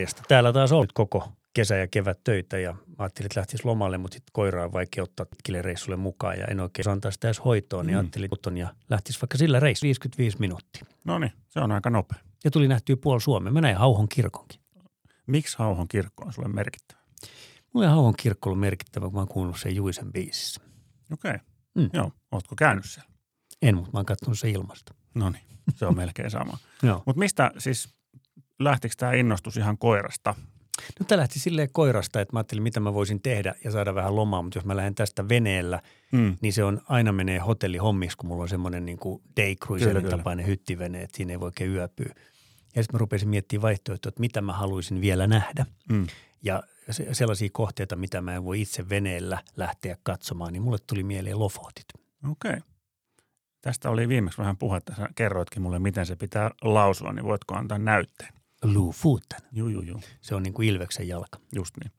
Järjestä. Täällä taas on nyt koko kesä ja kevät töitä ja ajattelin, että lähtisi lomalle, mutta sitten koiraa on vaikea ottaa pitkille reissulle mukaan ja en oikein antaa sitä edes hoitoon, niin Mm. ajattelin puton ja lähtisi vaikka sillä reissu 55 minuuttia. No niin, se on aika nopea. Ja tuli nähtyä puoli Suomea. Mä näin Hauhon kirkonkin. Miksi Hauhon kirkko on sulle merkittävä? Mulle Hauhon kirkko on merkittävä, kun mä oon kuunnellut sen Juisen biisissä. Okei, okay. Mm. joo. Ootko käynyt siellä? En, mutta mä oon katsonut se ilmasta. No niin, se on melkein sama. Joo. Mutta mistä siis, lähtikö tämä innostus ihan koirasta? No tämä lähti silleen koirasta, että mä ajattelin, mitä mä voisin tehdä ja saada vähän lomaa, mutta jos mä lähden tästä veneellä, Mm. niin se on aina menee hotellihommiksi, kun mulla on semmoinen niin kuin day cruiserin kyllä. tapainen hyttivene, että siinä ei voi oikein yöpyä. Ja sitten mä rupesin miettimään vaihtoehtoja, että mitä mä haluaisin vielä nähdä. Mm. Ja se- sellaisia kohteita, mitä mä en voi itse veneellä lähteä katsomaan, niin mulle tuli mieleen Lofotit. Okei. Okay. Tästä oli viimeksi vähän puhetta. Sä kerroitkin mulle, miten se pitää lausua, niin voitko antaa näytteen? Lofoten. Juu, juu, juu. Se on niin kuin Ilveksen jalka. Just niin.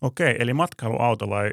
Okei, eli matkailuauto vai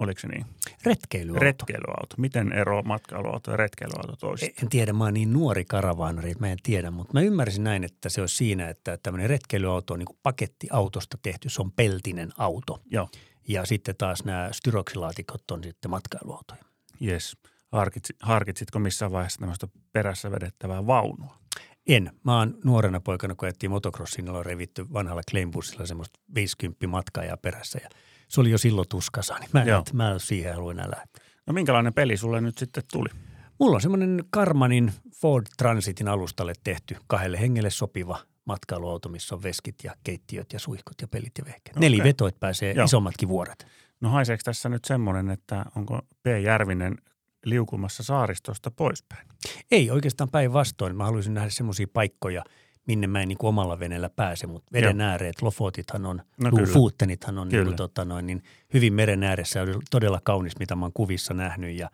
oliko se niin? Retkeilyauto. Retkeilyauto. Miten ero matkailuauto ja retkeilyauto toisistaan? En tiedä, mä oon niin nuori karavaanari, että mä en tiedä, mutta mä ymmärsin näin, että se olisi siinä, että tämmöinen retkeilyauto on niin kuin pakettiautosta tehty, se on peltinen auto. Joo, Ja sitten taas nämä styroksilaatikot on sitten matkailuautoja. yes. Harkitsi, harkitsitko missään vaiheessa tämmöistä perässä vedettävää vaunua? En. Mä oon nuorena poikana, kun ajettiin motocrossiin, niin ollaan revitty vanhalla Claimbussilla semmoista 50 matkaa perässä ja se oli jo silloin tuskasa, niin mä en, Joo. mä en siihen halua enää lähteä. No minkälainen peli sulle nyt sitten tuli? Mulla on semmoinen Karmanin Ford Transitin alustalle tehty kahdelle hengelle sopiva matkailuauto, missä on veskit ja keittiöt ja suihkut ja pelit ja vehkeet. Okei. Neli vetoit pääsee Joo. isommatkin vuoret. No haiseeko tässä nyt semmoinen, että onko P. Järvinen liukumassa saaristosta poispäin? Ei oikeastaan päinvastoin. Mä haluaisin nähdä semmoisia paikkoja, minne mä en niin omalla veneellä pääse, mutta veden ääreet, Lofotithan on, No. Lofotenithan on niin, Kyllä. kuin, tota noin, niin hyvin meren ääressä ja todella kaunis, mitä mä oon kuvissa nähnyt. Ja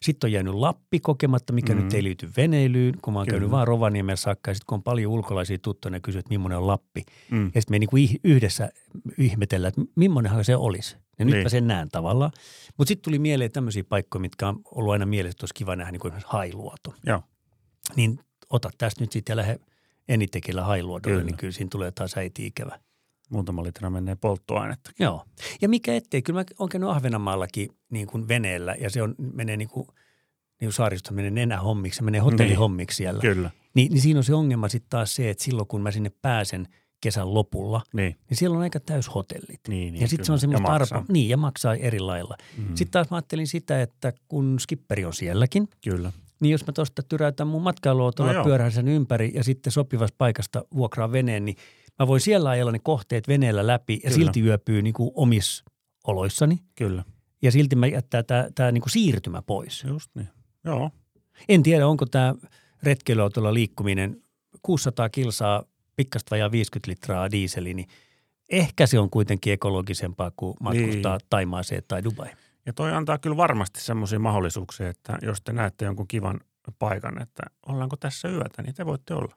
sitten on jäänyt Lappi kokematta, mikä Mhm. nyt ei liity veneilyyn, kun mä oon Kyllä. käynyt vaan Rovaniemellä saakka. Ja sitten kun on paljon ulkolaisia tuttuja, ne kysyy, että millainen on Lappi. Mm. Ja sitten me niin kuin yhdessä ihmetellään, että millainenhan se olisi. Ja nyt Niin. mä sen näen tavallaan. Mutta sitten tuli mieleen tämmöisiä paikkoja, mitkä on ollut aina mielessä, että olisi kiva nähdä, niin kuin Hailuoto Joo, niin ota tästä nyt sitten ja lähde enitekillä hailuodolle, Kyllä. niin kyllä siinä tulee taas äiti ikävä. muutama litra menee polttoainetta. Joo. Ja mikä ettei, kyllä mä oon käynyt Ahvenanmaallakin niin kuin veneellä ja se on, menee niin kuin, niin kuin saaristo menee nenähommiksi, se menee hotellihommiksi siellä. Kyllä, Niin, niin siinä on se ongelma sitten taas se, että silloin kun mä sinne pääsen kesän lopulla, niin. niin siellä on aika täys hotellit. Niin, niin ja sitten se on semmoista arpa. Niin, ja maksaa eri lailla. Mm. Sitten taas mä ajattelin sitä, että kun skipperi on sielläkin, Kyllä, niin jos mä tuosta tyräytän mun matkailuautolla, No joo. pyörähän sen ympäri ja sitten sopivasta paikasta vuokraa veneen, niin mä voin siellä ajella ne kohteet veneellä läpi ja Kyllä. silti yöpyy niin kuin omissa oloissani. kyllä. Ja silti mä jättää tämä, niin kuin siirtymä pois. Just niin. Joo, En tiedä, onko tämä retkeilyautolla liikkuminen 600 kilsaa, pikkasta vajaa 50 litraa diiseli, niin ehkä se on kuitenkin ekologisempaa kuin matkustaa Niin. Taimaaseen tai Dubai. ja toi antaa kyllä varmasti semmoisia mahdollisuuksia, että jos te näette jonkun kivan paikan, että ollaanko tässä yötä, niin te voitte olla.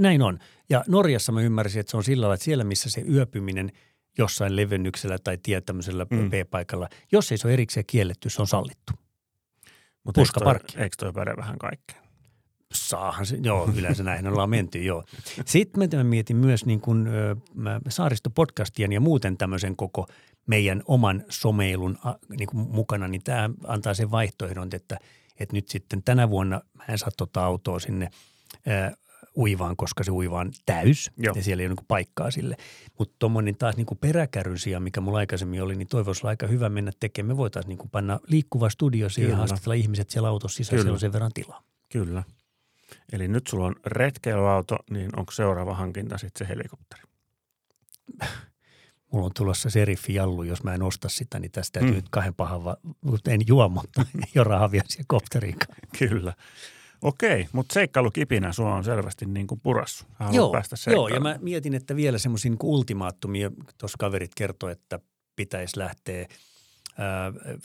Näin on. Ja Norjassa mä ymmärsin, että se on sillä lailla, että siellä missä se yöpyminen jossain levennyksellä tai tie tämmöisellä Mm. P-paikalla, jos ei se ole erikseen kielletty, se on sallittu. Mutta eikö toi, eikö toi vähän kaikkeen? Saahan se, joo, yleensä näihin ollaan menty, joo. Sitten mä, mietin myös niin kuin, ö, saaristopodcastien ja muuten tämmöisen koko meidän oman someilun a, niin kuin mukana, niin tämä antaa sen vaihtoehdon, että, että nyt sitten tänä vuonna mä en saa tota autoa sinne ö, uivaan, koska se uivaan täys Joo. ja siellä ei ole niin paikkaa sille. Mutta tuommoinen taas niin peräkärryn sijaan, mikä mulla aikaisemmin oli, niin toivoisi olla aika hyvä mennä tekemään. Me voitaisiin niin panna liikkuva studio siihen haastatella ihmiset siellä autossa sisällä, siellä on sen verran tilaa. Kyllä. Eli nyt sulla on retkeilyauto, niin onko seuraava hankinta sitten se helikopteri? Mulla on tulossa seriffi jallu, jos mä en osta sitä, niin tästä täytyy Mm. nyt kahden pahan, va- mutta en juo, mutta ei ole rahaa vielä siihen kopteriinkaan. Kyllä. Okei, mutta seikkailukipinä sua on selvästi niin kuin purassu. Haluat Joo, päästä joo, ja mä mietin, että vielä semmoisia niin ultimaattumia, tuossa kaverit kertoi, että pitäisi lähteä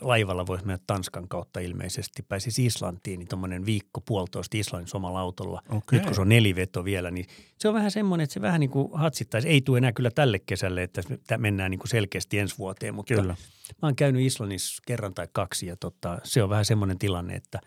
laivalla, voisi mennä Tanskan kautta ilmeisesti, pääsisi Islantiin, niin tuommoinen viikko, puolitoista Islannissa omalla autolla. Okei. Nyt kun se on neliveto vielä, niin se on vähän semmoinen, että se vähän niin kuin hatsittaisi. Ei tule enää kyllä tälle kesälle, että tä- mennään niin kuin selkeästi ensi vuoteen, mutta Kyllä. mä oon käynyt Islannissa kerran tai kaksi ja tota, se on vähän semmoinen tilanne, että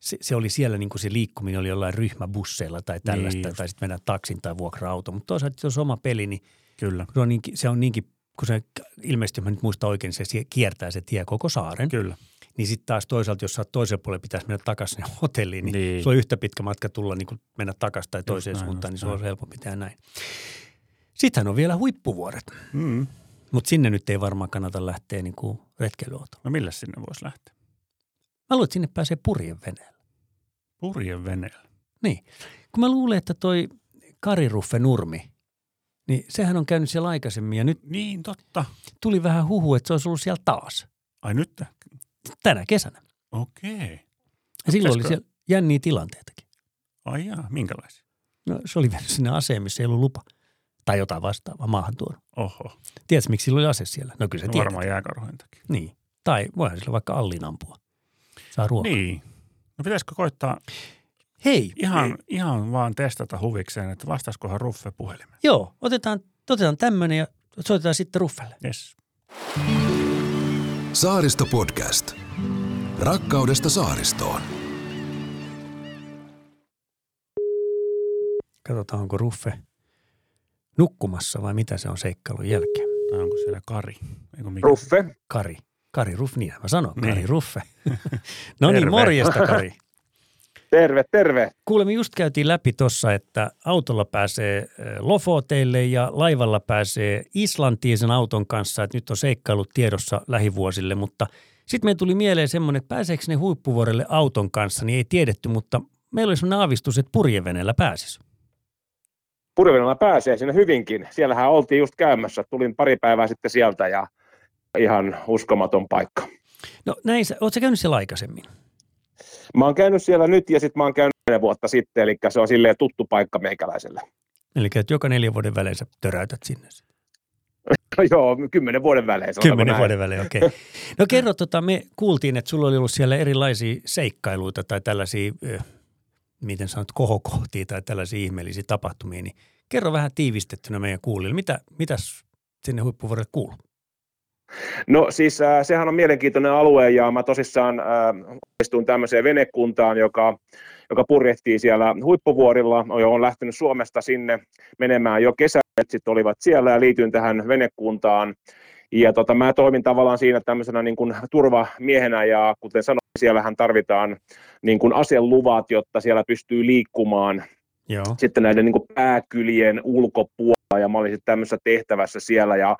se, se oli siellä niin kuin se liikkuminen oli jollain ryhmäbusseilla tai tällaista, Niin niin just. tai sitten mennä taksin tai vuokra-auto. Mutta toisaalta jos on oma peli, niin Kyllä. se on niinkin, se on niinkin kun se ilmeisesti, mä nyt muistan oikein, se kiertää se tie koko saaren. Kyllä. Niin sitten taas toisaalta, jos sä toisella puolella, pitäisi mennä takaisin hotelliin, niin, Niin. se on yhtä pitkä matka tulla niin mennä takaisin tai toiseen näin, suuntaan, just niin se on näin. helpompi tehdä näin. Sittenhän on vielä huippuvuoret, Mm. mutta sinne nyt ei varmaan kannata lähteä niin kuin retkeilyautolla. No millä sinne voisi lähteä? Mä luulen, että sinne pääsee purjen veneellä. Purjen veneellä. Niin. Kun mä luulen, että toi Kariruffe Nurmi, niin sehän on käynyt siellä aikaisemmin ja nyt Niin, totta. tuli vähän huhu, että se olisi ollut siellä taas Ai nyt? tänä kesänä. Okei. Ja silloin oli pitäisikö- siellä jänniä tilanteitakin. Ai jaa, minkälaisia? No, se oli mennyt sinne aseen, missä ei ollut lupa. Tai jotain vastaavaa maahan tuonut. Oho. Tiedätkö, miksi sillä oli ase siellä? No kyllä se No tiedät. varmaan jääkarhujen takia. Niin. Tai voihan sillä vaikka allin ampua. Saa ruokaa. Niin. No pitäisikö koittaa Hei, ihan, ihan vaan testata huvikseen, että vastaskohan Ruffe puhelimeen? joo, otetaan, otetaan tämmöinen ja soitetaan sitten Ruffelle. Yes. Saaristo Podcast. Rakkaudesta saaristoon. Katsotaan, onko Ruffe nukkumassa vai mitä se on seikkailun jälkeen. Tai onko siellä Kari? Eikö mikä? Ruffe. Kari. Kari Ruff, niin mä sanon, Niin. Kari Ruffe. no niin, morjesta Kari. Terve, terve. Kuule, me just käytiin läpi tuossa, että autolla pääsee Lofoteille ja laivalla pääsee Islantiin sen auton kanssa, että nyt on seikkailut tiedossa lähivuosille, mutta sitten meille tuli mieleen semmoinen, että pääseekö ne huippuvuorelle auton kanssa, niin ei tiedetty, mutta meillä oli semmoinen aavistus, että purjeveneellä pääsisi. Purjevenellä pääsee sinne hyvinkin. Siellähän oltiin just käymässä. Tulin pari päivää sitten sieltä ja ihan uskomaton paikka. No näin, ootko käynyt siellä aikaisemmin? Mä oon käynyt siellä nyt ja sitten mä oon käynyt neljä vuotta sitten, eli se on silleen tuttu paikka meikäläiselle. Eli että joka neljän vuoden välein sä töräytät sinne. No joo, kymmenen vuoden välein. Kymmenen vuoden välein, okei. Okay. No kerro, tota, me kuultiin, että sulla oli ollut siellä erilaisia seikkailuita tai tällaisia, miten sanot, kohokohtia tai tällaisia ihmeellisiä tapahtumia, niin kerro vähän tiivistettynä meidän kuulijoille, mitä, mitäs sinne huippuvuorelle kuuluu? No siis äh, sehän on mielenkiintoinen alue ja mä tosissaan äh, istuin tämmöiseen venekuntaan, joka, joka purjehtii siellä huippuvuorilla. Olen lähtenyt Suomesta sinne menemään jo kesällä, sitten olivat siellä ja liityin tähän venekuntaan. Ja tota, mä toimin tavallaan siinä tämmöisenä niin kuin turvamiehenä ja kuten sanoin, siellähän tarvitaan niin kuin aseluvat, jotta siellä pystyy liikkumaan Joo. sitten näiden niin kuin pääkylien ulkopuolella ja mä olin sitten tämmöisessä tehtävässä siellä ja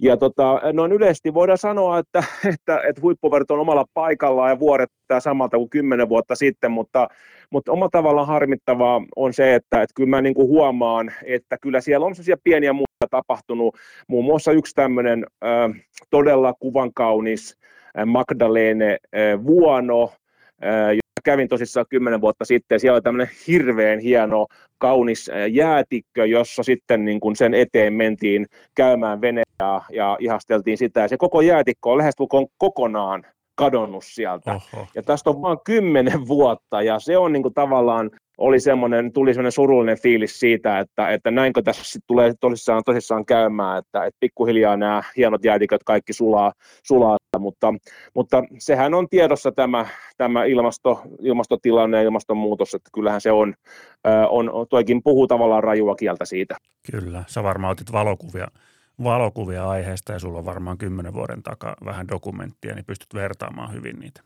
ja tota, noin yleisesti voidaan sanoa, että, että, että huippuvuoret on omalla paikallaan ja vuoret tää samalta kuin kymmenen vuotta sitten, mutta, mutta oma tavallaan harmittavaa on se, että, että kyllä mä niin kuin huomaan, että kyllä siellä on sellaisia pieniä muuta tapahtunut. Muun muassa yksi tämmöinen äh, todella kuvankaunis Magdalene äh, Vuono, äh, kävin tosissaan kymmenen vuotta sitten. Siellä oli tämmöinen hirveän hieno, kaunis jäätikkö, jossa sitten niin kuin sen eteen mentiin käymään vene ja, ja ihasteltiin sitä. Ja se koko jäätikkö on lähestulkoon kokonaan kadonnut sieltä. Oho. Ja tästä on vain kymmenen vuotta ja se on niin kuin tavallaan, oli semmoinen, tuli semmoinen surullinen fiilis siitä, että, että näinkö tässä tulee tosissaan, tosissaan käymään, että, että pikkuhiljaa nämä hienot jäätiköt kaikki sulaa, sulaa mutta, mutta sehän on tiedossa tämä, tämä ilmasto, ilmastotilanne ja ilmastonmuutos, että kyllähän se on, on, toikin puhuu tavallaan rajua kieltä siitä. Kyllä. Sä varmaan otit valokuvia, valokuvia aiheesta ja sulla on varmaan kymmenen vuoden takaa vähän dokumenttia, niin pystyt vertaamaan hyvin niitä.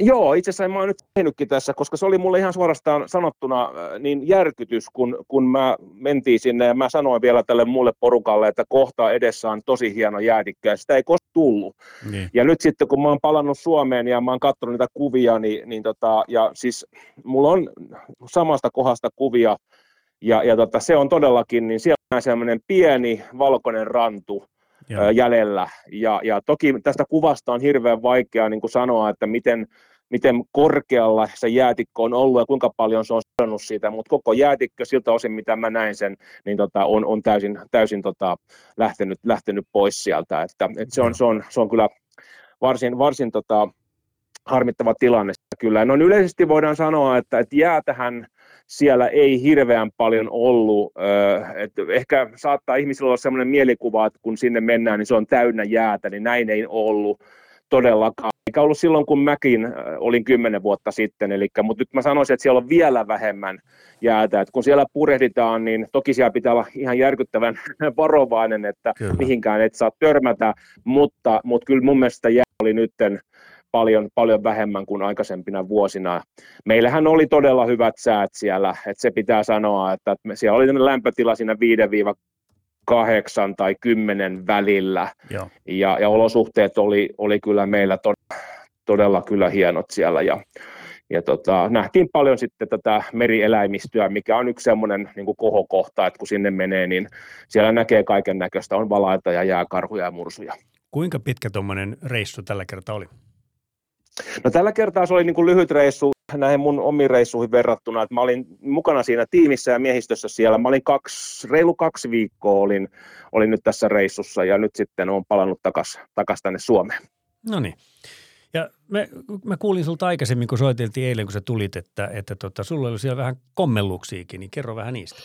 Joo, itse asiassa mä oon nyt tehnytkin tässä, koska se oli mulle ihan suorastaan sanottuna äh, niin järkytys, kun, kun mä mentiin sinne ja mä sanoin vielä tälle mulle porukalle, että kohta edessä on tosi hieno jäätikkö ja sitä ei koskaan tullut. Niin. Ja nyt sitten kun mä oon palannut Suomeen ja mä oon katsonut niitä kuvia, niin, niin tota, ja siis mulla on samasta kohdasta kuvia ja, ja tota, se on todellakin, niin siellä on sellainen pieni valkoinen rantu, Joo. jäljellä. Ja, ja toki tästä kuvasta on hirveän vaikea niin kuin sanoa, että miten, miten korkealla se jäätikko on ollut ja kuinka paljon se on sanonut siitä, mutta koko jäätikkö siltä osin, mitä mä näin sen, niin tota, on, on täysin, täysin tota, lähtenyt, lähtenyt pois sieltä. Että, et se, on, se, on, se on kyllä varsin, varsin tota, harmittava tilanne kyllä. No yleisesti voidaan sanoa, että, että jäätähän siellä ei hirveän paljon ollut. että ehkä saattaa ihmisillä olla sellainen mielikuva, että kun sinne mennään, niin se on täynnä jäätä, niin näin ei ollut todellakaan. Eikä ollut silloin, kun mäkin olin kymmenen vuotta sitten, eli, mutta nyt mä sanoisin, että siellä on vielä vähemmän jäätä. että kun siellä purehditaan, niin toki siellä pitää olla ihan järkyttävän varovainen, että kyllä. mihinkään et saa törmätä, mutta, mutta kyllä mun mielestä jää oli nytten paljon, paljon vähemmän kuin aikaisempina vuosina. Meillähän oli todella hyvät säät siellä, että se pitää sanoa, että siellä oli lämpötila siinä 5 tai 10 välillä. Joo. Ja, ja olosuhteet oli, oli kyllä meillä to, todella kyllä hienot siellä. Ja, ja tota, nähtiin paljon sitten tätä merieläimistöä, mikä on yksi semmoinen niin kohokohta, että kun sinne menee, niin siellä näkee kaiken näköistä, on valaita ja jääkarhuja ja mursuja. Kuinka pitkä tuommoinen reissu tällä kertaa oli? No tällä kertaa se oli niin kuin lyhyt reissu näihin mun omiin reissuihin verrattuna, että mä olin mukana siinä tiimissä ja miehistössä siellä. Mä olin kaksi, reilu kaksi viikkoa olin, olin nyt tässä reissussa ja nyt sitten olen palannut takaisin takas tänne Suomeen. No niin. Ja me, mä kuulin sulta aikaisemmin, kun soiteltiin eilen, kun sä tulit, että, että tota, sulla oli siellä vähän kommelluksiakin, niin kerro vähän niistä.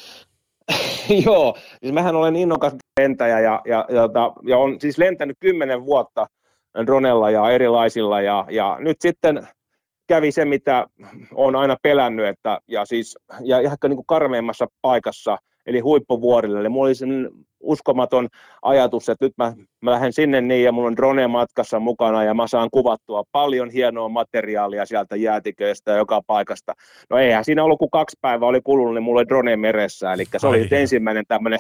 Joo, siis mähän olen innokas lentäjä ja, ja, ja, ja on siis lentänyt kymmenen vuotta – dronella ja erilaisilla ja, ja nyt sitten kävi se, mitä olen aina pelännyt, että, ja siis ja ehkä niin kuin karmeimmassa paikassa, eli huippuvuorille. Eli mulla oli sen uskomaton ajatus, että nyt mä, mä lähden sinne niin, ja mulla on drone matkassa mukana, ja mä saan kuvattua paljon hienoa materiaalia sieltä jäätiköistä ja joka paikasta. No eihän siinä ollut, kun kaksi päivää oli kulunut, niin mulla oli drone meressä, eli se oli ensimmäinen tämmöinen,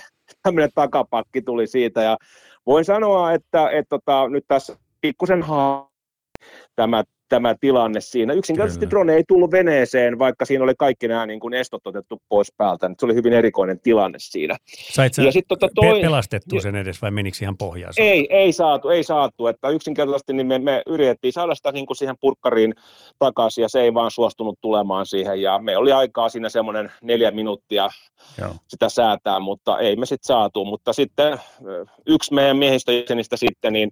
takapakki tuli siitä, ja voin sanoa, että, että tota, nyt tässä pikkusen haa tämä, tämä tilanne siinä. Yksinkertaisesti Kyllä. drone ei tullut veneeseen, vaikka siinä oli kaikki nämä niin kuin estot otettu pois päältä. Se oli hyvin erikoinen tilanne siinä. Sait ja sit, tota, toi, pelastettu sen edes vai menikö ihan pohjaan? Ei, ei saatu, ei saatu. Että yksinkertaisesti niin me, me yritettiin saada sitä niin kuin siihen purkkariin takaisin ja se ei vaan suostunut tulemaan siihen. Ja me oli aikaa siinä semmoinen neljä minuuttia Joo. sitä säätää, mutta ei me sitten saatu. Mutta sitten yksi meidän miehistöjäsenistä sitten, niin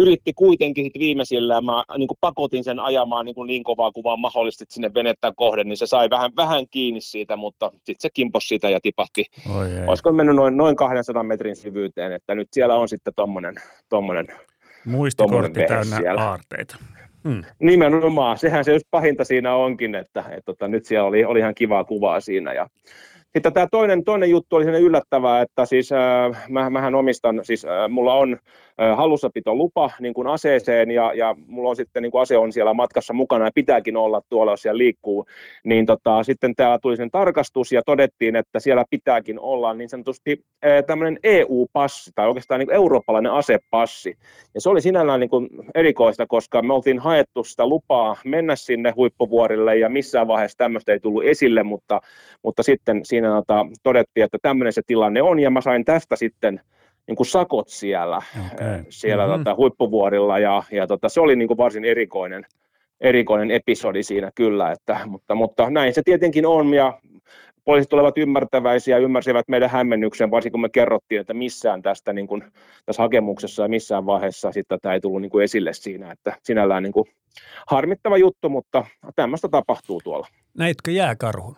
yritti kuitenkin sit viimeisillä, mä niin kuin pakotin sen ajamaan niin, kuin niin kovaa kuin vaan mahdollisesti sinne venettä kohden, niin se sai vähän, vähän kiinni siitä, mutta sitten se kimpos siitä ja tipahti. Oi Olisiko mennyt noin, noin 200 metrin syvyyteen, että nyt siellä on sitten tuommoinen tommonen, Muistikortti täynnä siellä. aarteita. Hmm. Nimenomaan, sehän se just pahinta siinä onkin, että, että, että tota, nyt siellä oli, oli ihan kivaa kuvaa siinä ja sitten tämä toinen, toinen juttu oli yllättävää, että siis äh, mä, mähän omistan, siis äh, mulla on hallussapitolupa niin kuin aseeseen ja, ja mulla on sitten niin kuin ase on siellä matkassa mukana ja pitääkin olla tuolla, jos siellä liikkuu, niin tota, sitten täällä tuli sen tarkastus ja todettiin, että siellä pitääkin olla niin sanotusti tämmöinen EU-passi tai oikeastaan niin eurooppalainen asepassi. Ja se oli sinällään niin kuin erikoista, koska me oltiin haettu sitä lupaa mennä sinne huippuvuorille ja missään vaiheessa tämmöistä ei tullut esille, mutta, mutta sitten siinä tota, todettiin, että tämmöinen se tilanne on, ja mä sain tästä sitten niin kuin sakot siellä, okay. siellä mm-hmm. tota, huippuvuorilla, ja, ja tota, se oli niin kuin varsin erikoinen, erikoinen episodi siinä kyllä, että, mutta, mutta näin se tietenkin on, ja poliisit olivat ymmärtäväisiä ja ymmärsivät meidän hämmennyksen, varsinkin kun me kerrottiin, että missään tästä niin kuin, tässä hakemuksessa ja missään vaiheessa sitten tämä ei tullut niin kuin esille siinä, että sinällään niin kuin, harmittava juttu, mutta tämmöistä tapahtuu tuolla. Näitkö jääkarhun?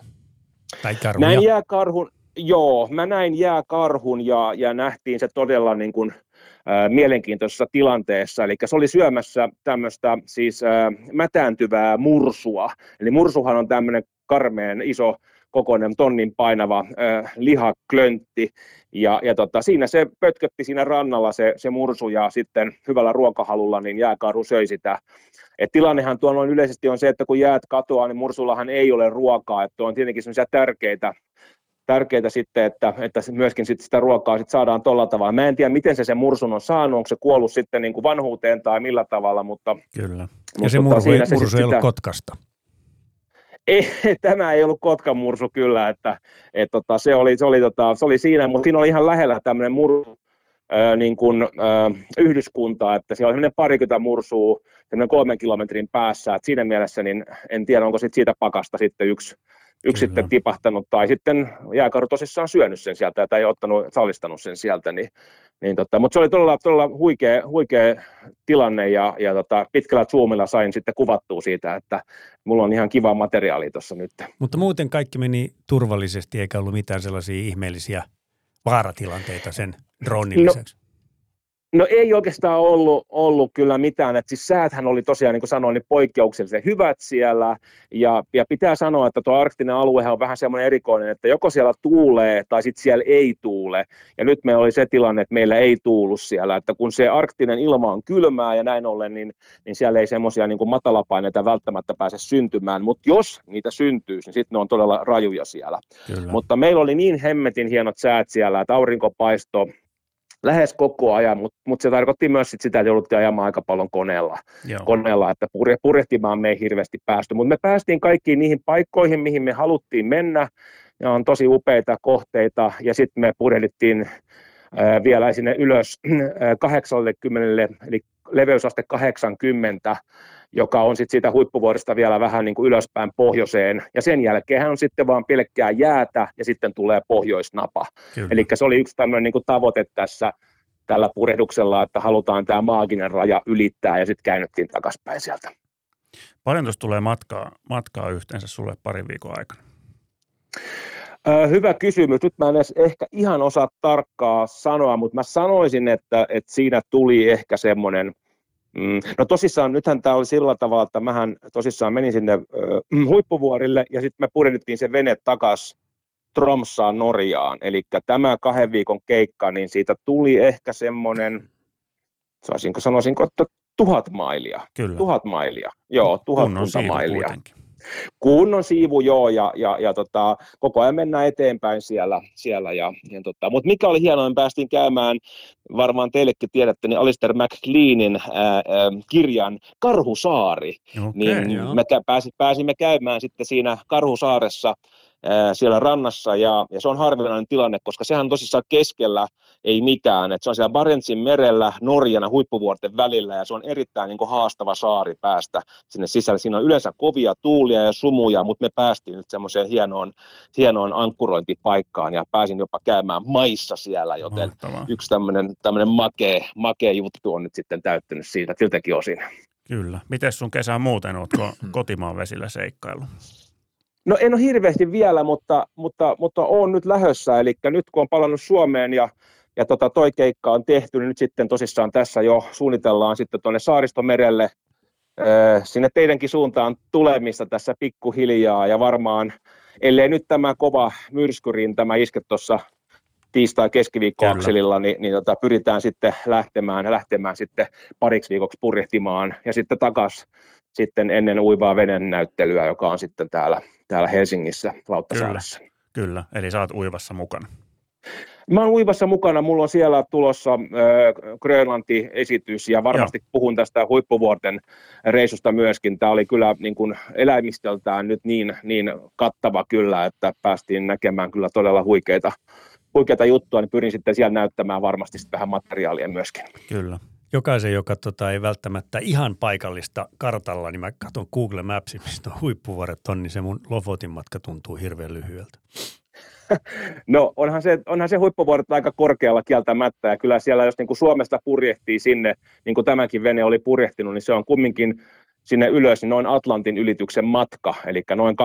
Tai karhuja. Näin jääkarhun, joo, mä näin jääkarhun ja, ja nähtiin se todella niin kuin, ä, mielenkiintoisessa tilanteessa. Eli se oli syömässä tämmöistä siis ä, mätääntyvää mursua. Eli mursuhan on tämmöinen karmeen iso kokoinen tonnin painava äh, lihaklöntti. Ja, ja tota, siinä se pötkötti siinä rannalla se, se mursu ja sitten hyvällä ruokahalulla niin jääkaru söi sitä. Et tilannehan tuolla on yleisesti on se, että kun jäät katoaa, niin mursullahan ei ole ruokaa. Että on tietenkin sellaisia tärkeitä tärkeää sitten, että, että myöskin sit sitä ruokaa sit saadaan tuolla tavalla. Mä en tiedä, miten se se mursun on saanut, onko se kuollut sitten niin kuin vanhuuteen tai millä tavalla, mutta... Kyllä. Ja se tota, mursu, ei, mursu ei ollut sitä... Kotkasta. Ei, tämä ei ollut Kotkan mursu kyllä, että et, tota, se, oli, se, oli, tota, se oli siinä, mutta siinä oli ihan lähellä tämmöinen mursu, niin kuin, äh, yhdyskunta, että siellä on parikymmentä mursua kolmen kilometrin päässä, että siinä mielessä niin en tiedä, onko sit siitä pakasta sitten yksi, yksi sitten tipahtanut, tai sitten jääkaru tosissaan syönyt sen sieltä, tai ottanut, salistanut sen sieltä, niin, niin tota, mutta se oli todella, todella huikea, huikea tilanne, ja, ja tota, pitkällä zoomilla sain sitten kuvattua siitä, että mulla on ihan kiva materiaali tuossa nyt. Mutta muuten kaikki meni turvallisesti, eikä ollut mitään sellaisia ihmeellisiä vaaratilanteita sen dronin no, lisäksi? No ei oikeastaan ollut, ollut kyllä mitään, että siis sääthän oli tosiaan, niin kuin sanoin, niin poikkeuksellisen hyvät siellä, ja, ja pitää sanoa, että tuo arktinen alue on vähän semmoinen erikoinen, että joko siellä tuulee tai sitten siellä ei tuule, ja nyt me oli se tilanne, että meillä ei tuulu siellä, että kun se arktinen ilma on kylmää ja näin ollen, niin, niin siellä ei semmoisia niin matalapaineita välttämättä pääse syntymään, mutta jos niitä syntyy, niin sitten ne on todella rajuja siellä. Kyllä. Mutta meillä oli niin hemmetin hienot säät siellä, että aurinko paistoi, lähes koko ajan, mutta mut se tarkoitti myös sit sitä, että jouduttiin ajamaan aika paljon koneella, koneella että purje, purjehtimaan me ei hirveästi päästy, mutta me päästiin kaikkiin niihin paikkoihin, mihin me haluttiin mennä, ja on tosi upeita kohteita, ja sitten me purjehdittiin äh, vielä sinne ylös äh, 80, eli leveysaste 80, joka on sitten siitä huippuvuorista vielä vähän niin kuin ylöspäin pohjoiseen. Ja sen jälkeen on sitten vaan pelkkää jäätä ja sitten tulee pohjoisnapa. Eli se oli yksi tämmöinen niin kuin tavoite tässä tällä purehduksella, että halutaan tämä maaginen raja ylittää ja sitten käännyttiin takaspäin sieltä. Paljon tuossa tulee matkaa, matkaa yhteensä sulle parin viikon aikana? hyvä kysymys. Nyt mä en edes ehkä ihan osaa tarkkaa sanoa, mutta mä sanoisin, että, että siinä tuli ehkä semmoinen – Mm. No tosissaan, nythän tämä oli sillä tavalla, että mähän tosissaan menin sinne ö, huippuvuorille ja sitten me purjehdittiin se vene takaisin Tromsaan Norjaan. Eli tämä kahden viikon keikka, niin siitä tuli ehkä semmoinen, saisinko sanoisinko, että tuhat mailia. Kyllä. Tuhat mailia. Joo, tuhat mailia. Kuitenkin kunnon siivu joo, ja, ja, ja tota, koko ajan mennään eteenpäin siellä. siellä ja, ja tota, Mutta mikä oli hienoa, me päästiin käymään, varmaan teillekin tiedätte, niin Alistair McLeanin ää, ää, kirjan Karhusaari. Okay, niin joo. me pääsimme, pääsimme käymään sitten siinä Karhusaaressa siellä rannassa ja, ja se on harvinainen tilanne, koska sehän on tosissaan keskellä ei mitään. Et se on siellä Barentsin merellä Norjana huippuvuorten välillä ja se on erittäin niin kuin, haastava saari päästä sinne sisälle. Siinä on yleensä kovia tuulia ja sumuja, mutta me päästiin nyt semmoiseen hienoon, hienoon ankkurointipaikkaan ja pääsin jopa käymään maissa siellä, joten Mahtavaa. yksi tämmöinen, tämmöinen makea, makea juttu on nyt sitten täyttynyt siitä siltäkin osin. Kyllä. Miten sun kesä muuten, ootko kotimaan vesillä seikkailu? No en ole hirveästi vielä, mutta, mutta, mutta olen nyt lähössä. Eli nyt kun on palannut Suomeen ja, ja tota, toi keikka on tehty, niin nyt sitten tosissaan tässä jo suunnitellaan sitten tuonne Saaristomerelle sinne teidänkin suuntaan tulemista tässä pikkuhiljaa. Ja varmaan, ellei nyt tämä kova myrskyrin tämä iske tuossa tiistai-keskiviikkoakselilla, niin, niin tota, pyritään sitten lähtemään, lähtemään sitten pariksi viikoksi purjehtimaan ja sitten takaisin sitten ennen uivaa veden näyttelyä, joka on sitten täällä, täällä Helsingissä Lauttasaaressa. Kyllä, kyllä, eli oot uivassa mukana. Mä oon uivassa mukana, mulla on siellä tulossa äh, Grönlanti-esitys ja varmasti Joo. puhun tästä huippuvuorten reisusta myöskin. Tämä oli kyllä niin kuin eläimistöltään nyt niin, niin kattava kyllä, että päästiin näkemään kyllä todella huikeita, huikeita juttuja, niin pyrin sitten siellä näyttämään varmasti vähän materiaalia myöskin. Kyllä jokaisen, joka tota, ei välttämättä ihan paikallista kartalla, niin mä katson Google Maps, mistä huippuvuoret on, niin se mun Lofotin matka tuntuu hirveän lyhyeltä. No onhan se, onhan se huippuvuoret aika korkealla kieltämättä. Ja kyllä siellä jos niin kuin Suomesta purjehtii sinne, niin kuin tämäkin vene oli purjehtinut, niin se on kumminkin sinne ylös, niin noin Atlantin ylityksen matka, eli noin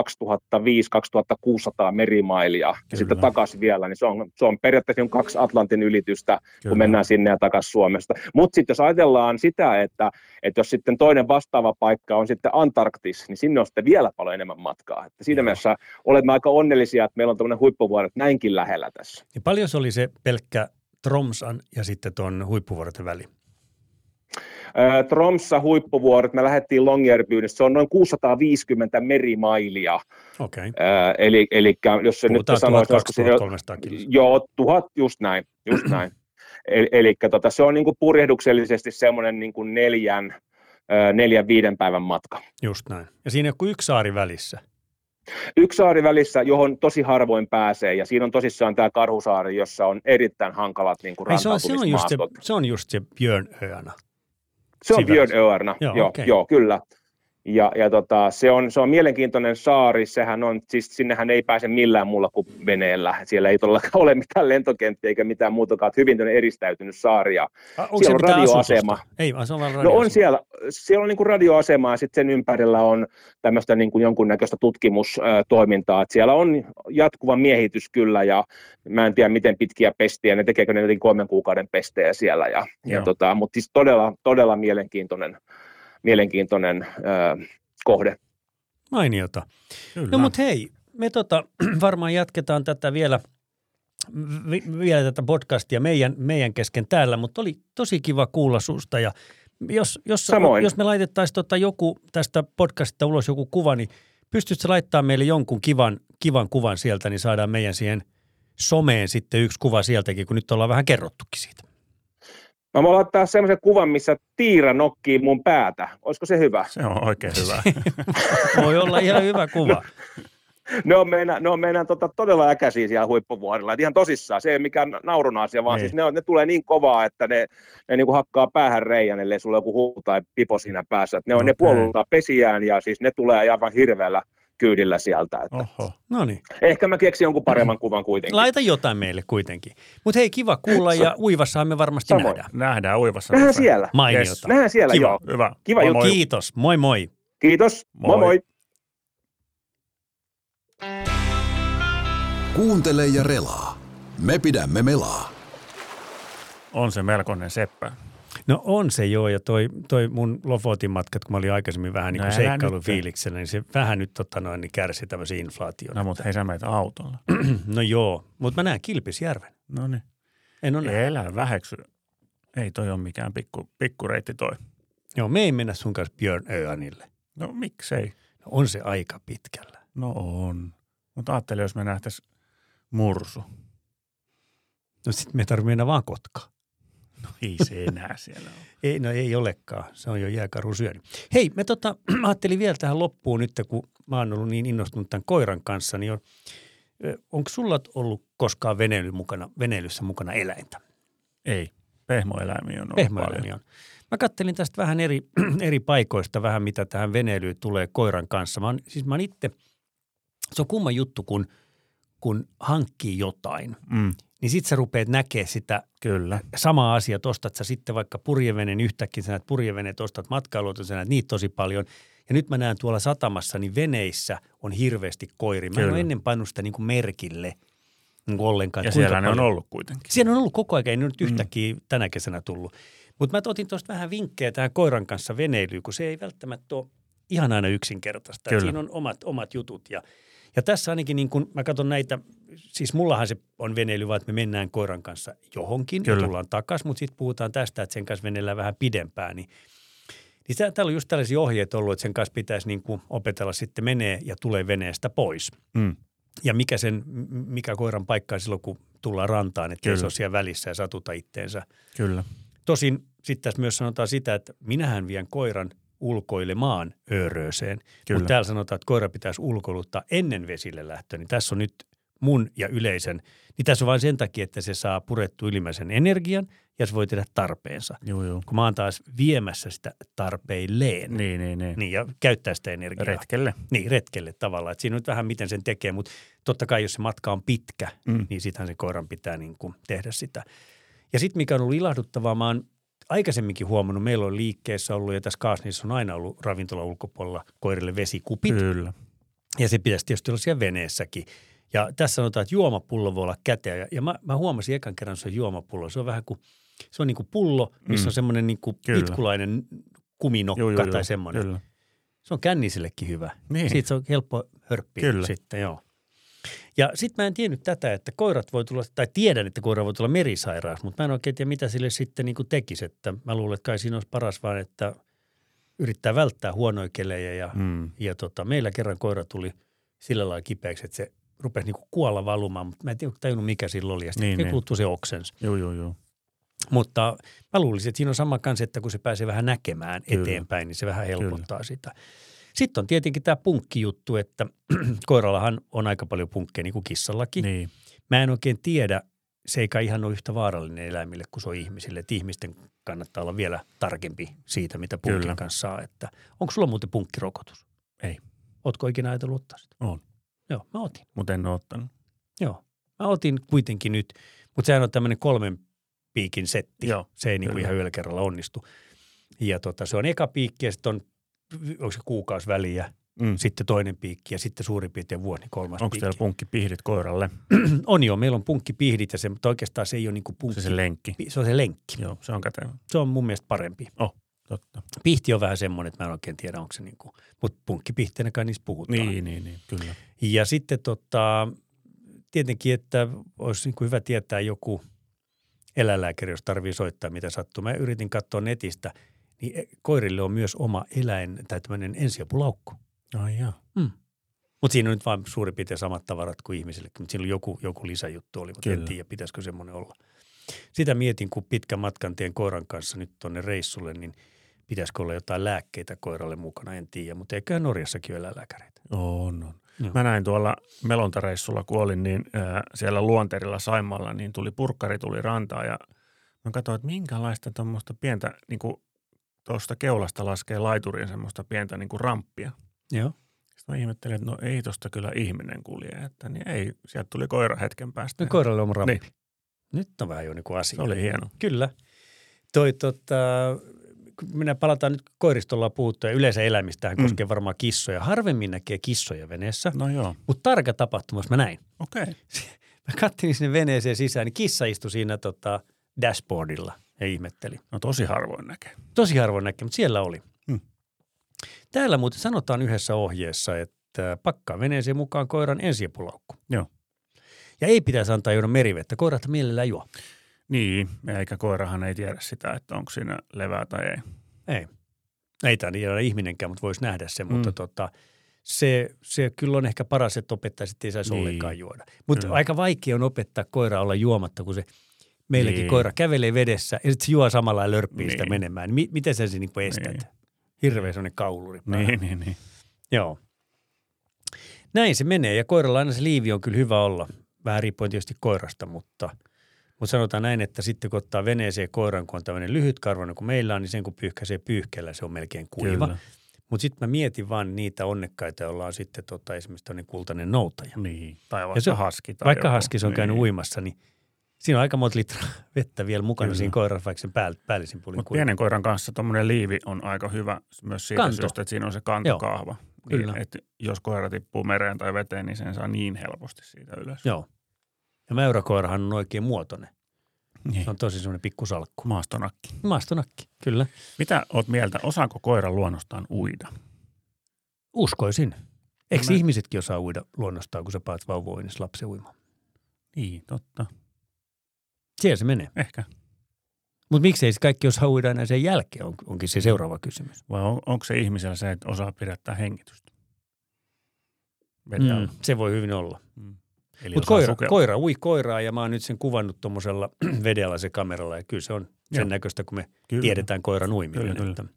2005-2600 merimailia, Kyllä. ja sitten takaisin vielä, niin se on, se on periaatteessa kaksi Atlantin ylitystä, Kyllä. kun mennään sinne ja takaisin Suomesta. Mutta sitten jos ajatellaan sitä, että, että jos sitten toinen vastaava paikka on sitten Antarktis, niin sinne on sitten vielä paljon enemmän matkaa. Että siinä Joo. mielessä olemme aika onnellisia, että meillä on tämmöinen huippuvuoret näinkin lähellä tässä. Ja paljon se oli se pelkkä Tromsan ja sitten tuon huippuvuorten väli? Tromssa huippuvuoret, me lähdettiin Longyearbyenistä, se on noin 650 merimailia. Okay. eli, eli jos se Puhutaan nyt sanoisi, 1300 Joo, tuhat, just näin, just näin. Eli, eli tota, se on niin kuin purjehduksellisesti semmoinen niin kuin neljän, neljän, viiden päivän matka. Just näin. Ja siinä on yksi saari välissä. Yksi saari välissä, johon tosi harvoin pääsee, ja siinä on tosissaan tämä Karhusaari, jossa on erittäin hankalat niin kuin se, on, se, on just se, se on just se Björnöarna. Se on Björnöarna, joo, joo, okay. joo, kyllä. Ja, ja tota, se, on, se on mielenkiintoinen saari, sehän on, siis sinnehän ei pääse millään muulla kuin veneellä. Siellä ei todellakaan ole mitään lentokenttiä eikä mitään muutakaan, että hyvin eristäytynyt saari. Ja onko siellä on radioasema. Asutusta? Ei, vaan se on vaan radioasema. No on siellä, siellä on niin kuin radioasema ja sitten sen ympärillä on tämmöistä niin kuin jonkunnäköistä tutkimustoimintaa. Että siellä on jatkuva miehitys kyllä ja mä en tiedä miten pitkiä pestiä, ne tekeekö ne kolmen kuukauden pestejä siellä. Ja, ja tota, mutta siis todella, todella mielenkiintoinen mielenkiintoinen ö, kohde. Mainiota. Kyllä. No mutta hei, me tota, varmaan jatketaan tätä vielä, vielä tätä podcastia meidän, meidän kesken täällä, mutta oli tosi kiva kuulla susta ja jos, jos, Samoin. jos me laitettaisiin tota joku tästä podcastista ulos joku kuva, niin pystytkö laittaa meille jonkun kivan, kivan kuvan sieltä, niin saadaan meidän siihen someen sitten yksi kuva sieltäkin, kun nyt ollaan vähän kerrottukin siitä. Mä voin laittaa semmoisen kuvan, missä Tiira nokkii mun päätä. Olisiko se hyvä? Se on oikein hyvä. Voi olla ihan hyvä kuva. No, ne on meidän, ne on meidän tota, todella äkäisiä siellä huippuvuorilla. Et ihan tosissaan, se ei ole mikään naurun asia, vaan niin. siis ne, on, ne tulee niin kovaa, että ne, ne niin kuin hakkaa päähän reijän, ellei sulla joku huu tai pipo siinä päässä. Et ne, on, okay. ne puolultaa pesiään ja siis ne tulee aivan hirveällä kyydillä sieltä. Että Oho. No niin. Ehkä mä keksin jonkun paremman kuvan kuitenkin. Laita jotain meille kuitenkin. Mutta hei, kiva kuulla ja uivassa me varmasti Samoin. nähdään. Nähdään uivassa. Nähdään siellä. Mainiota. Yes. Nähdään siellä, kiva. joo. Hyvä. Kiva moi, juttu. moi. Kiitos. Moi moi. Kiitos. Moi moi. moi. Kuuntele ja relaa. Me pidämme melaa. On se melkoinen seppä. No on se joo, ja toi, toi mun Lofotin matkat, kun mä olin aikaisemmin vähän niin kuin no, seikkailun fiiliksellä, niin se vähän nyt tota noin, niin kärsi tämmöisen inflaation. No mutta hei sä meitä autolla. no joo, mutta mä näen Kilpisjärven. No niin. En ole Elä väheksy. Ei toi ole mikään pikku, pikkureitti toi. Joo, me ei mennä sun kanssa Björn Öanille. No miksei? No, on se aika pitkällä. No on. Mutta ajattelin, jos me nähtäisiin mursu. No sit me tarvitsemme mennä vaan Kotkaan. No ei se enää siellä ole. Ei, no ei olekaan. Se on jo jääkaru syönyt. Hei, me tota, ajattelin vielä tähän loppuun nyt, kun mä oon ollut niin innostunut tämän koiran kanssa, niin on, onko sulla ollut koskaan veneily mukana, veneilyssä mukana eläintä? Ei. Pehmoeläimiä on ollut Pehmoeläimiä on. Mä kattelin tästä vähän eri, eri paikoista, vähän mitä tähän veneilyyn tulee koiran kanssa. Mä oon, siis mä oon itse, se on kumma juttu, kun, kun hankkii jotain, Mm. Niin sit sä rupeat näkee sitä Kyllä. sama asia, ostat sä sitten vaikka purjeveneen yhtäkkiä, sä näet purjeveneet, ostat matkailuauton, sä näet niitä tosi paljon. Ja nyt mä näen tuolla satamassa, niin veneissä on hirveästi koiri. Mä en Kyllä. ole ennen pannut sitä niin kuin merkille niin kuin ollenkaan. Ja siellä ne on ollut kuitenkin. Siellä on ollut koko ajan, ei nyt yhtäkkiä mm. tänä kesänä tullut. Mutta mä otin tuosta vähän vinkkejä tähän koiran kanssa veneilyyn, kun se ei välttämättä ole ihan aina yksinkertaista. Kyllä. Siinä on omat, omat jutut. Ja, ja tässä ainakin niin kun mä katson näitä, siis mullahan se on veneily vaan, että me mennään koiran kanssa johonkin Kyllä. ja tullaan takaisin, mutta sitten puhutaan tästä, että sen kanssa veneellään vähän pidempään. Niin, niin tää- täällä on just tällaisia ohjeita ollut, että sen kanssa pitäisi niin kuin opetella sitten menee ja tulee veneestä pois. Mm. Ja mikä, sen, mikä koiran paikka on silloin, kun tullaan rantaan, että se ole siellä välissä ja satuta itteensä. Kyllä. Tosin sitten tässä myös sanotaan sitä, että minähän vien koiran ulkoilemaan öörööseen. Kyllä. Mutta täällä sanotaan, että koira pitäisi ulkoiluttaa ennen vesille lähtöä. Niin tässä on nyt mun ja yleisen, niin tässä on vain sen takia, että se saa purettua ylimmäisen energian ja se voi tehdä tarpeensa. Joo, joo. Kun mä oon taas viemässä sitä tarpeilleen, Niin, niin, niin. niin ja käyttää sitä energiaa. Retkelle. Niin, retkelle tavallaan. Et siinä on nyt vähän miten sen tekee, mutta totta kai jos se matka on pitkä, Mm. niin sittenhän se koiran pitää niin kuin tehdä sitä. Ja sitten mikä on ollut ilahduttavaa, mä oon aikaisemminkin huomannut, meillä on liikkeessä ollut ja tässä Kaasnissa on aina ollut ravintola ulkopuolella koirille vesikupit. Kyllä. Ja se pitäisi tietysti olla siellä veneessäkin. Ja tässä sanotaan, että juomapullo voi olla käteä. Ja, ja mä, mä huomasin ekan kerran, se on juomapullo. Se on vähän kuin, se on niin kuin pullo, missä Mm. on semmoinen niin kuin Kyllä. pitkulainen kuminokka Joo, joo, tai semmoinen. Kyllä. Se on kännisillekin hyvä. Niin. Siitä se on helppo hörppiä Kyllä. sitten, joo. Ja sitten mä en tiennyt tätä, että koirat voi tulla, tai tiedän, että koira voi tulla merisairaus, mutta mä en oikein tiedä, mitä sille sitten niin kuin tekisi. Että mä luulen, että kai siinä olisi paras vaan, että yrittää välttää huonoja kelejä. Ja, Mm. ja tota, meillä kerran koira tuli sillä lailla kipeäksi, että se rupesi niin kuin kuolla valumaan, mutta mä en tiedä, tajunnut mikä sillä oli. Ja sitten Niin, niin, se oksens. Joo, joo, joo. Mutta mä luulisin, että siinä on sama kanssa, että kun se pääsee vähän näkemään Kyllä. eteenpäin, niin se vähän helpottaa sitä. Sitten on tietenkin tämä punkkijuttu, että koirallahan on aika paljon punkkeja niin kuin kissallakin. Niin. Mä en oikein tiedä, se ei kai ihan ole yhtä vaarallinen eläimille kuin se on ihmisille. Että ihmisten kannattaa olla vielä tarkempi siitä, mitä punkin Kyllä. kanssa saa. Että onko sulla muuten punkkirokotus? Ei. Ootko ikinä ajatellut ottaa sitä? On. Joo, mä otin. Mutta en ole ottanut. Joo. Mä otin kuitenkin nyt, mutta sehän on tämmöinen kolmen piikin setti. Joo, se ei niinku ihan yhdellä kerralla onnistu. Ja tota, se on eka piikki ja sitten on, onko se kuukausi väliä, Mm. sitten toinen piikki ja sitten suurin piirtein vuosi, niin kolmas Onko piikki. teillä punkkipihdit koiralle? On joo, meillä on punkkipihdit ja se, mutta oikeastaan se ei ole niinku punkki. Se se lenkki. se on se lenkki. Joo, se on kätevä. Se on mun mielestä parempi. Totta. Pihti on vähän semmoinen, että mä en oikein tiedä, onko se niinku, mutta punkkipihteenä kai niistä puhutaan. Niin, niin, niin, kyllä. Ja sitten tota, tietenkin, että olisi niin kuin hyvä tietää joku eläinlääkäri, jos tarvii soittaa, mitä sattuu. Mä yritin katsoa netistä, niin e- koirille on myös oma eläin tai tämmöinen ensiapulaukku. Ai joo. Mutta siinä on nyt vain suurin piirtein samat tavarat kuin ihmisillekin, mutta siinä on joku, joku lisäjuttu oli, mutta en tiedä, pitäisikö semmoinen olla. Sitä mietin, kun pitkän matkan teen koiran kanssa nyt tuonne reissulle, niin pitäisikö olla jotain lääkkeitä koiralle mukana, en tiedä, mutta eiköhän Norjassakin ole eläinlääkäreitä. On, on. Joo. Mä näin tuolla melontareissulla, kun olin, niin ää, siellä Luonterilla Saimalla, niin tuli purkkari tuli rantaan ja mä katsoin, että minkälaista tuommoista pientä, niin kuin tuosta keulasta laskee laituriin semmoista pientä niin kuin ramppia. Joo. Sitten mä ihmettelin, että no ei tosta kyllä ihminen kulje, että niin ei, sieltä tuli koira hetken päästä. No koiralle on ramppi. Niin. Nyt on vähän jo niin kuin asia. Se oli hieno. Kyllä. Toi tota, minä palataan nyt koiristolla puhuttu ja yleensä eläimistähän Mm. koskee varmaan kissoja. Harvemmin näkee kissoja veneessä, No joo, mutta tarka tapahtumassa mä näin. okei. Okay. Mä katselin sinne veneeseen sisään, niin kissa istui siinä tota, dashboardilla ja ihmetteli. No tosi harvoin näkee. Tosi harvoin näkee, mutta siellä oli. Hmm. Täällä muuten sanotaan yhdessä ohjeessa, että pakkaa veneeseen mukaan koiran ensiapulaukku. Joo. Ja ei pitäisi antaa juoda merivettä. Koirat mielellään juo. Niin, eikä koirahan ei tiedä sitä, että onko siinä levää tai ei. Ei. Ei tämä ihminenkään, mutta voisi nähdä sen, mutta Mm. tota, se, se kyllä on ehkä paras, että opettaja sitten ei saisi Niin. ollenkaan juoda. Mutta aika vaikea on opettaa koiraa olla juomatta, kun se meilläkin Niin. koira kävelee vedessä ja sitten se juo samalla ja lörppii sitä Niin. menemään. Mi- miten sen se niinku estät? Niin. Hirveä sellainen kauluri. päällä. Niin, niin, niin. Joo. Näin se menee ja koiralla aina se liivi on kyllä hyvä olla. Vähän riippuen tietysti koirasta, mutta, mutta sanotaan näin, että sitten kun ottaa veneeseen koiran, kun on tämmöinen lyhytkarvainen kuin meillä on, niin sen kun pyyhkäisee pyyhkeellä, se on melkein kuiva. Kyllä. Mutta sitten mä mietin vaan niitä onnekkaita, joilla on sitten tota, esimerkiksi tämmöinen kultainen noutaja. Niin. Tai Ja vaikka se- haski. Tai Vaikka joku. haskis on käynyt niin. uimassa, niin siinä on aika monta litraa vettä vielä mukana Kyllä. siinä koirassa, vaikka sen pääl, päällisin puolin Mutta pienen koiran kanssa tuommoinen liivi on aika hyvä myös siitä Kanto. syystä, että siinä on se kantokahva. Niin, että jos koira tippuu mereen tai veteen, niin sen saa niin helposti siitä ylös. Joo. Ja mäyräkoirahan on oikein muotoinen. Niin. Se on tosi semmoinen pikkusalkku. Maastonakki. Maastonakki, kyllä. Mitä oot mieltä, osaako koira luonnostaan uida? Uskoisin. Eikö No mä- ihmisetkin osaa uida luonnostaan, kun sä paat vauvoinnissa lapsen uimaan? Niin, totta. Siellä se menee. Ehkä. Mutta miksei se kaikki osaa uida enää sen jälkeen, on, onkin se seuraava kysymys. Vai on, onko se ihmisellä se, että osaa pidättää hengitystä? Vetää. Mm, se voi hyvin olla. Mm. Mutta koira, koira ui koiraa ja mä oon nyt sen kuvannut tuommoisella vedellä se kameralla ja kyllä se on sen Joo. näköistä, kun me Kyllä. tiedetään koiran uiminen. Kyllä, kyllä.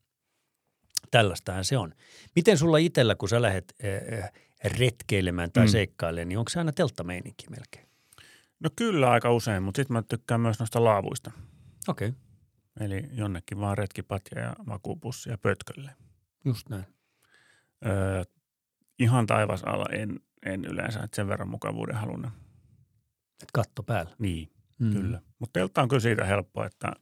Tällaistähän se on. Miten sulla itsellä, kun sä lähdet äh, retkeilemään tai mm. seikkailemaan, niin onko se aina telttameininki melkein? No kyllä aika usein, mutta sitten mä tykkään myös noista laavuista. Okei, okay. Eli jonnekin vaan retkipatja ja makuupussi ja pötkölle. just näin. Öö, ihan taivasalla en, en yleensä, että sen verran mukavuuden halunnut. Et katto päällä. Niin, Mm. kyllä. Mutta teltta on kyllä siitä helppo, että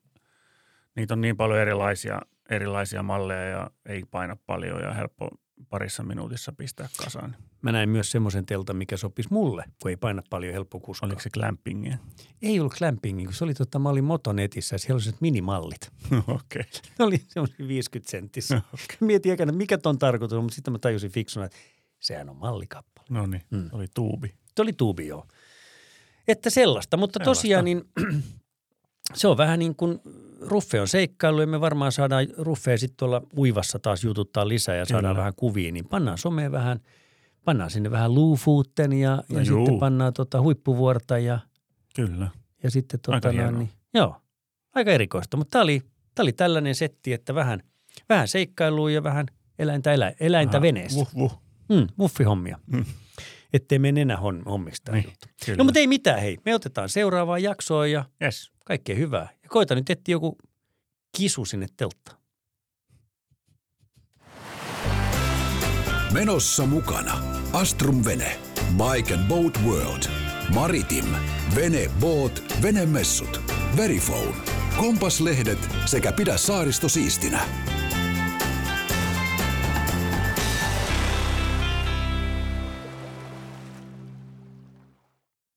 Niitä on niin paljon erilaisia, erilaisia malleja ja ei paina paljon ja helppo parissa minuutissa pistää kasaan. Mä näin myös semmoisen teltan, mikä sopisi mulle, kun ei paina paljon helppo kuskaa. Oliko se glampingia? Ei ollut glampingi, kun se oli totta, mä olin motonetissä ja siellä oli minimallit. Okei. Okay. Ne oli semmoisia 50 senttissä. Okay. Mietin ekana, mikä ton tarkoitus, mutta sitten mä tajusin fiksuna, että sehän on mallikappale. No niin, mm. oli tuubi. Se oli tuubi, joo. Että sellaista, mutta sellaista. tosiaan niin se on vähän niin kuin Ruffe on seikkailu ja me varmaan saadaan Ruffea sitten tuolla uivassa taas jututtaa lisää ja saadaan Kyllä. vähän kuvia, niin pannaan someen vähän, pannaan sinne vähän luufuutten ja, ja no sitten pannaan tota huippuvuorta ja Kyllä. Ja sitten tota, aika niin, joo, aika erikoista, mutta tämä oli, tää oli tällainen setti, että vähän, vähän seikkailua ja vähän eläintä, elä, eläintä Aha, veneessä. Vuh, vuh. Mm, muffihommia. Mm. Ettei mene enää hommiksi tämä niin, juttu. Kyllä. No mutta ei mitään, hei. Me otetaan seuraavaa jaksoa ja yes. kaikkea hyvää. Ja koita nyt etsiä joku kisu sinne telttaan. Menossa mukana Astrum Vene, Bike and Boat World, Maritim, Vene Boat, Venemessut, Verifone, Kompaslehdet sekä Pidä saaristo siistinä.